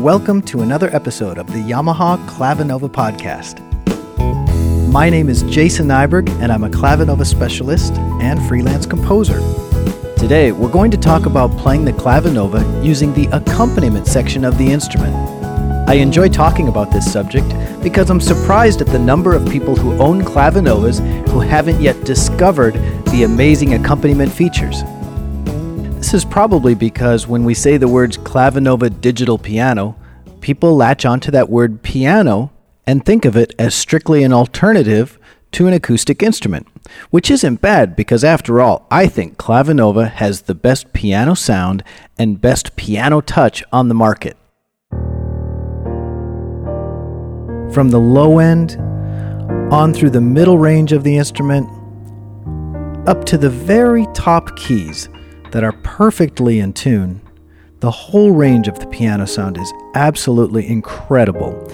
Welcome to another episode of the Yamaha Clavinova podcast. My name is Jason Nyberg, and I'm a Clavinova specialist and freelance composer. Today, we're going to talk about playing the Clavinova using the accompaniment section of the instrument. I enjoy talking about this subject because I'm surprised at the number of people who own Clavinovas who haven't yet discovered the amazing accompaniment features. This is probably because when we say the words Clavinova digital piano, people latch onto that word piano and think of it as strictly an alternative to an acoustic instrument, which isn't bad because, after all, I think Clavinova has the best piano sound and best piano touch on the market. From the low end on through the middle range of the instrument, up to the very top keys that are perfectly in tune, the whole range of the piano sound is absolutely incredible.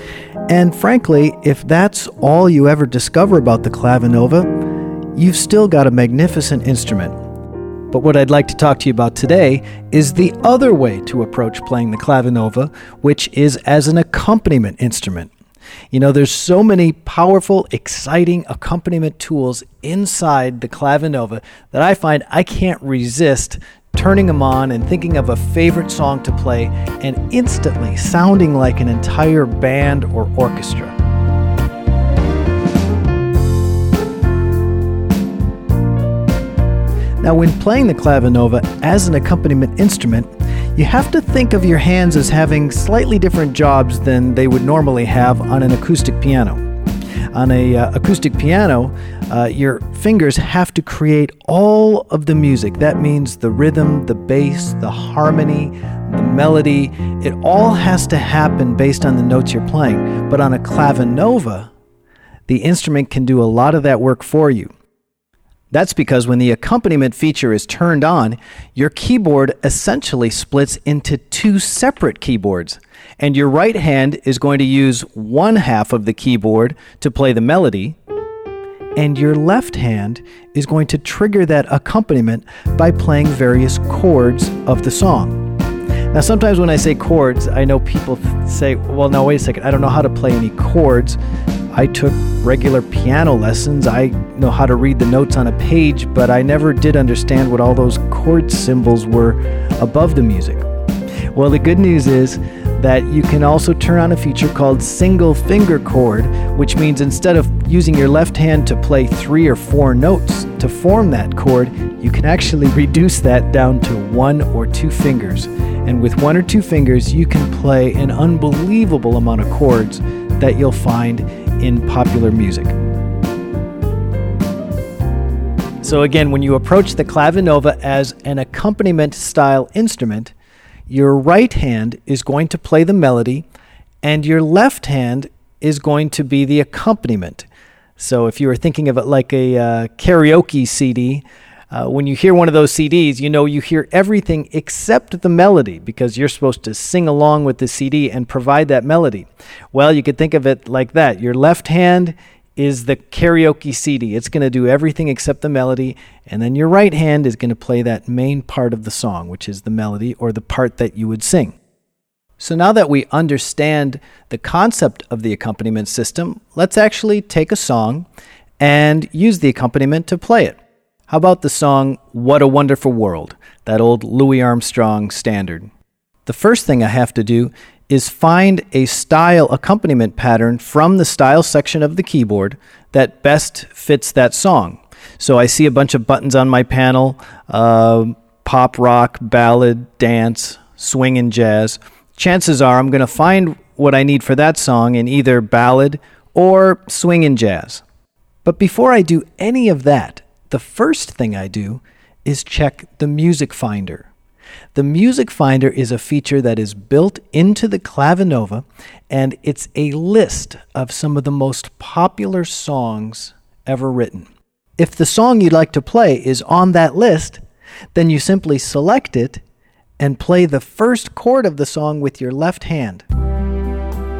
And frankly, if that's all you ever discover about the clavinova, you've still got a magnificent instrument. But what I'd like to talk to you about today is the other way to approach playing the clavinova, which is as an accompaniment instrument. You know, there's so many powerful, exciting accompaniment tools inside the clavinova that I find I can't resist turning them on and thinking of a favorite song to play and instantly sounding like an entire band or orchestra. Now, when playing the clavinova as an accompaniment instrument, you have to think of your hands as having slightly different jobs than they would normally have on an acoustic piano. On a uh, acoustic piano, uh, your fingers have to create all of the music. That means the rhythm, the bass, the harmony, the melody. It all has to happen based on the notes you're playing. But on a clavinova, the instrument can do a lot of that work for you. That's because when the accompaniment feature is turned on, your keyboard essentially splits into two separate keyboards. And your right hand is going to use one half of the keyboard to play the melody, and your left hand is going to trigger that accompaniment by playing various chords of the song. Now, sometimes when I say chords, I know people say, well, now wait a second, I don't know how to play any chords. I took regular piano lessons. I know how to read the notes on a page, but I never did understand what all those chord symbols were above the music. Well, the good news is that you can also turn on a feature called single finger chord, which means instead of using your left hand to play three or four notes to form that chord, you can actually reduce that down to one or two fingers. And with one or two fingers, you can play an unbelievable amount of chords that you'll find in popular music. So, again, when you approach the clavinova as an accompaniment style instrument, your right hand is going to play the melody, and your left hand is going to be the accompaniment. So, if you were thinking of it like a uh, karaoke CD, uh, when you hear one of those CDs, you know you hear everything except the melody because you're supposed to sing along with the CD and provide that melody. Well, you could think of it like that. Your left hand is the karaoke CD. It's going to do everything except the melody, and then your right hand is going to play that main part of the song, which is the melody or the part that you would sing. So now that we understand the concept of the accompaniment system, let's actually take a song and use the accompaniment to play it. How about the song What a Wonderful World, that old Louis Armstrong standard? The first thing I have to do is find a style accompaniment pattern from the style section of the keyboard that best fits that song. So I see a bunch of buttons on my panel uh, pop, rock, ballad, dance, swing, and jazz. Chances are I'm going to find what I need for that song in either ballad or swing and jazz. But before I do any of that, the first thing I do is check the Music Finder. The Music Finder is a feature that is built into the Clavinova, and it's a list of some of the most popular songs ever written. If the song you'd like to play is on that list, then you simply select it and play the first chord of the song with your left hand.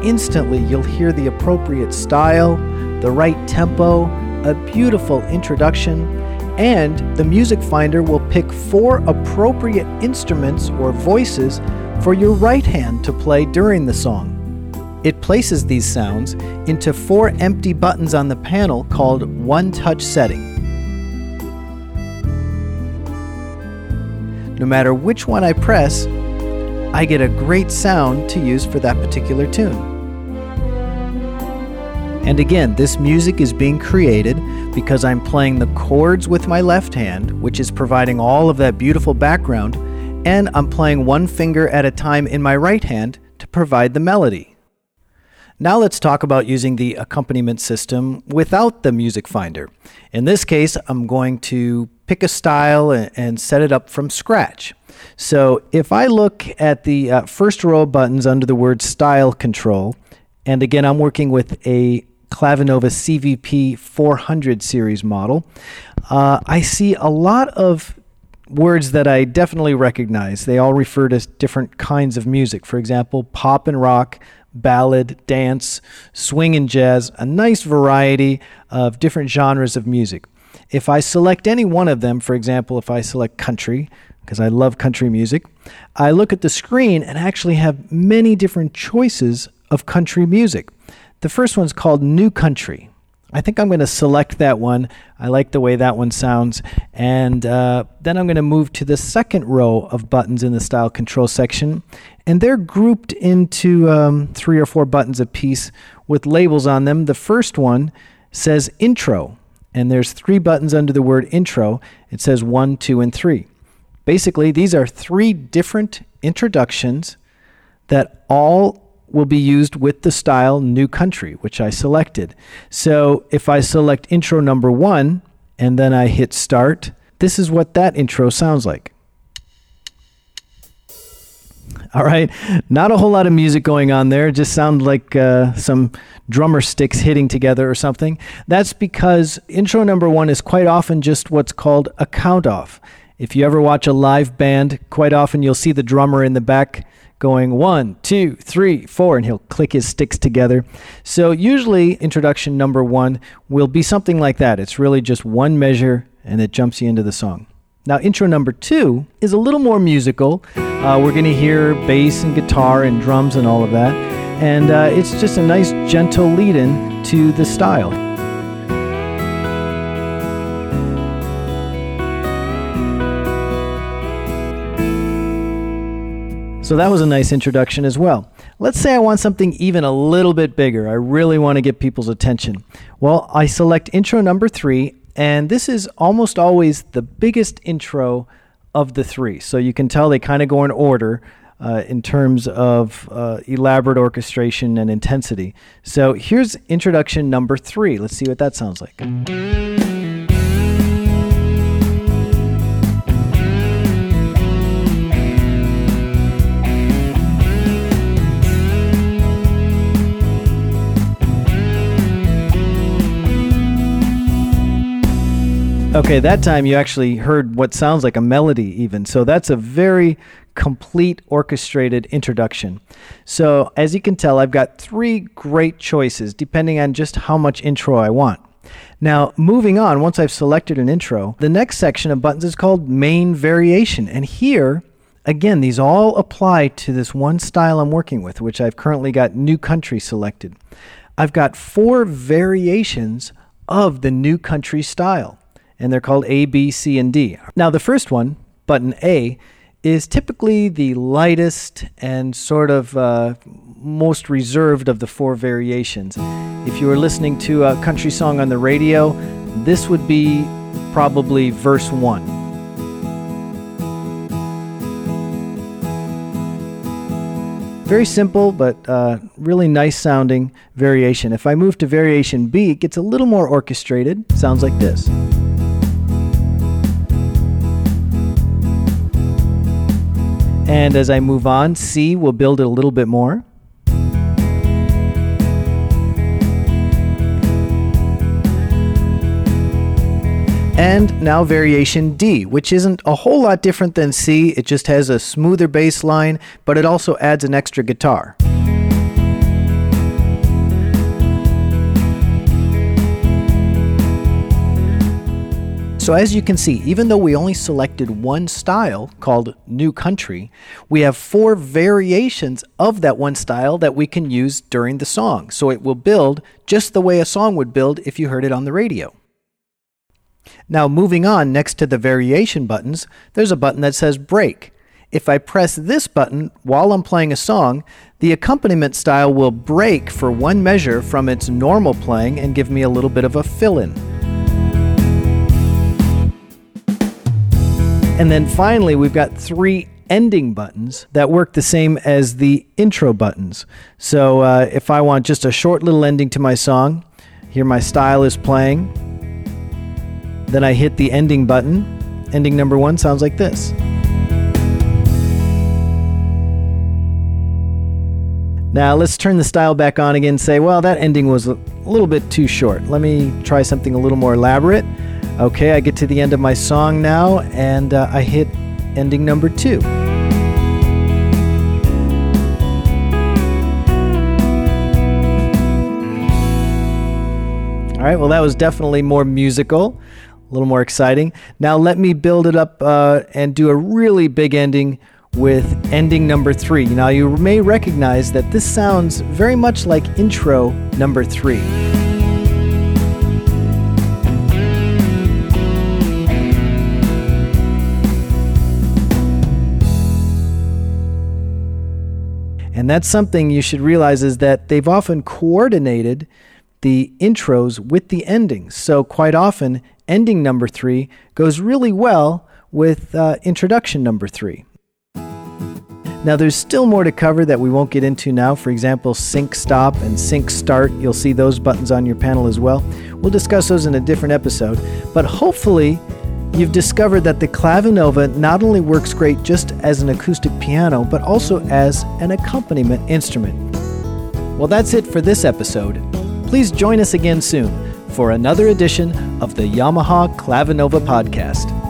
Instantly, you'll hear the appropriate style, the right tempo, a beautiful introduction, and the Music Finder will pick four appropriate instruments or voices for your right hand to play during the song. It places these sounds into four empty buttons on the panel called One Touch Setting. No matter which one I press, I get a great sound to use for that particular tune. And again, this music is being created because I'm playing the chords with my left hand, which is providing all of that beautiful background, and I'm playing one finger at a time in my right hand to provide the melody. Now let's talk about using the accompaniment system without the music finder. In this case, I'm going to pick a style and set it up from scratch. So if I look at the uh, first row of buttons under the word style control, and again, I'm working with a Clavinova CVP 400 series model, uh, I see a lot of words that I definitely recognize. They all refer to different kinds of music. For example, pop and rock, ballad, dance, swing and jazz, a nice variety of different genres of music. If I select any one of them, for example, if I select country, because I love country music, I look at the screen and actually have many different choices of country music. The first one's called New Country. I think I'm going to select that one. I like the way that one sounds. And uh, then I'm going to move to the second row of buttons in the style control section. And they're grouped into um, three or four buttons a piece with labels on them. The first one says intro. And there's three buttons under the word intro. It says one, two, and three. Basically, these are three different introductions that all will be used with the style new country, which I selected. So if I select intro number one and then I hit start, this is what that intro sounds like. All right, not a whole lot of music going on there. Just sounds like uh, some drummer sticks hitting together or something. That's because intro number one is quite often just what's called a count off. If you ever watch a live band, quite often you'll see the drummer in the back going one, two, three, four, and he'll click his sticks together. So usually introduction number one will be something like that. It's really just one measure and it jumps you into the song. Now, intro number two is a little more musical. Uh, we're going to hear bass and guitar and drums and all of that. And uh, it's just a nice, gentle lead in to the style. So that was a nice introduction as well. Let's say I want something even a little bit bigger. I really want to get people's attention. Well, I select intro number three, and this is almost always the biggest intro of the three. So you can tell they kind of go in order. Uh, in terms of uh, elaborate orchestration and intensity. So here's introduction number three. Let's see what that sounds like. Okay, that time you actually heard what sounds like a melody, even. So that's a very complete orchestrated introduction. So, as you can tell, I've got three great choices depending on just how much intro I want. Now, moving on, once I've selected an intro, the next section of buttons is called main variation. And here, again, these all apply to this one style I'm working with, which I've currently got new country selected. I've got four variations of the new country style and they're called A, B, C, and D. Now, the first one, button A, is typically the lightest and sort of uh, most reserved of the four variations. If you were listening to a country song on the radio, this would be probably verse one. Very simple, but uh, really nice sounding variation. If I move to variation B, it gets a little more orchestrated. Sounds like this. And as I move on, C will build it a little bit more. And now variation D, which isn't a whole lot different than C. It just has a smoother bass line, but it also adds an extra guitar. So, as you can see, even though we only selected one style called New Country, we have four variations of that one style that we can use during the song. So, it will build just the way a song would build if you heard it on the radio. Now, moving on, next to the variation buttons, there's a button that says break. If I press this button while I'm playing a song, the accompaniment style will break for one measure from its normal playing and give me a little bit of a fill in. And then finally, we've got three ending buttons that work the same as the intro buttons. So uh, if I want just a short little ending to my song, here my style is playing. Then I hit the ending button. Ending number one sounds like this. Now let's turn the style back on again and say, well, that ending was a little bit too short. Let me try something a little more elaborate. Okay, I get to the end of my song now and uh, I hit ending number two. All right, well, that was definitely more musical, a little more exciting. Now let me build it up uh, and do a really big ending with ending number three. Now, you may recognize that this sounds very much like intro number three. And that's something you should realize is that they've often coordinated the intros with the endings. So, quite often, ending number three goes really well with uh, introduction number three. Now, there's still more to cover that we won't get into now. For example, sync stop and sync start. You'll see those buttons on your panel as well. We'll discuss those in a different episode. But hopefully, you've discovered that the Clavinova not only works great just as an acoustic piano, but also as an accompaniment instrument. Well, that's it for this episode. Please join us again soon for another edition of the Yamaha Clavinova podcast.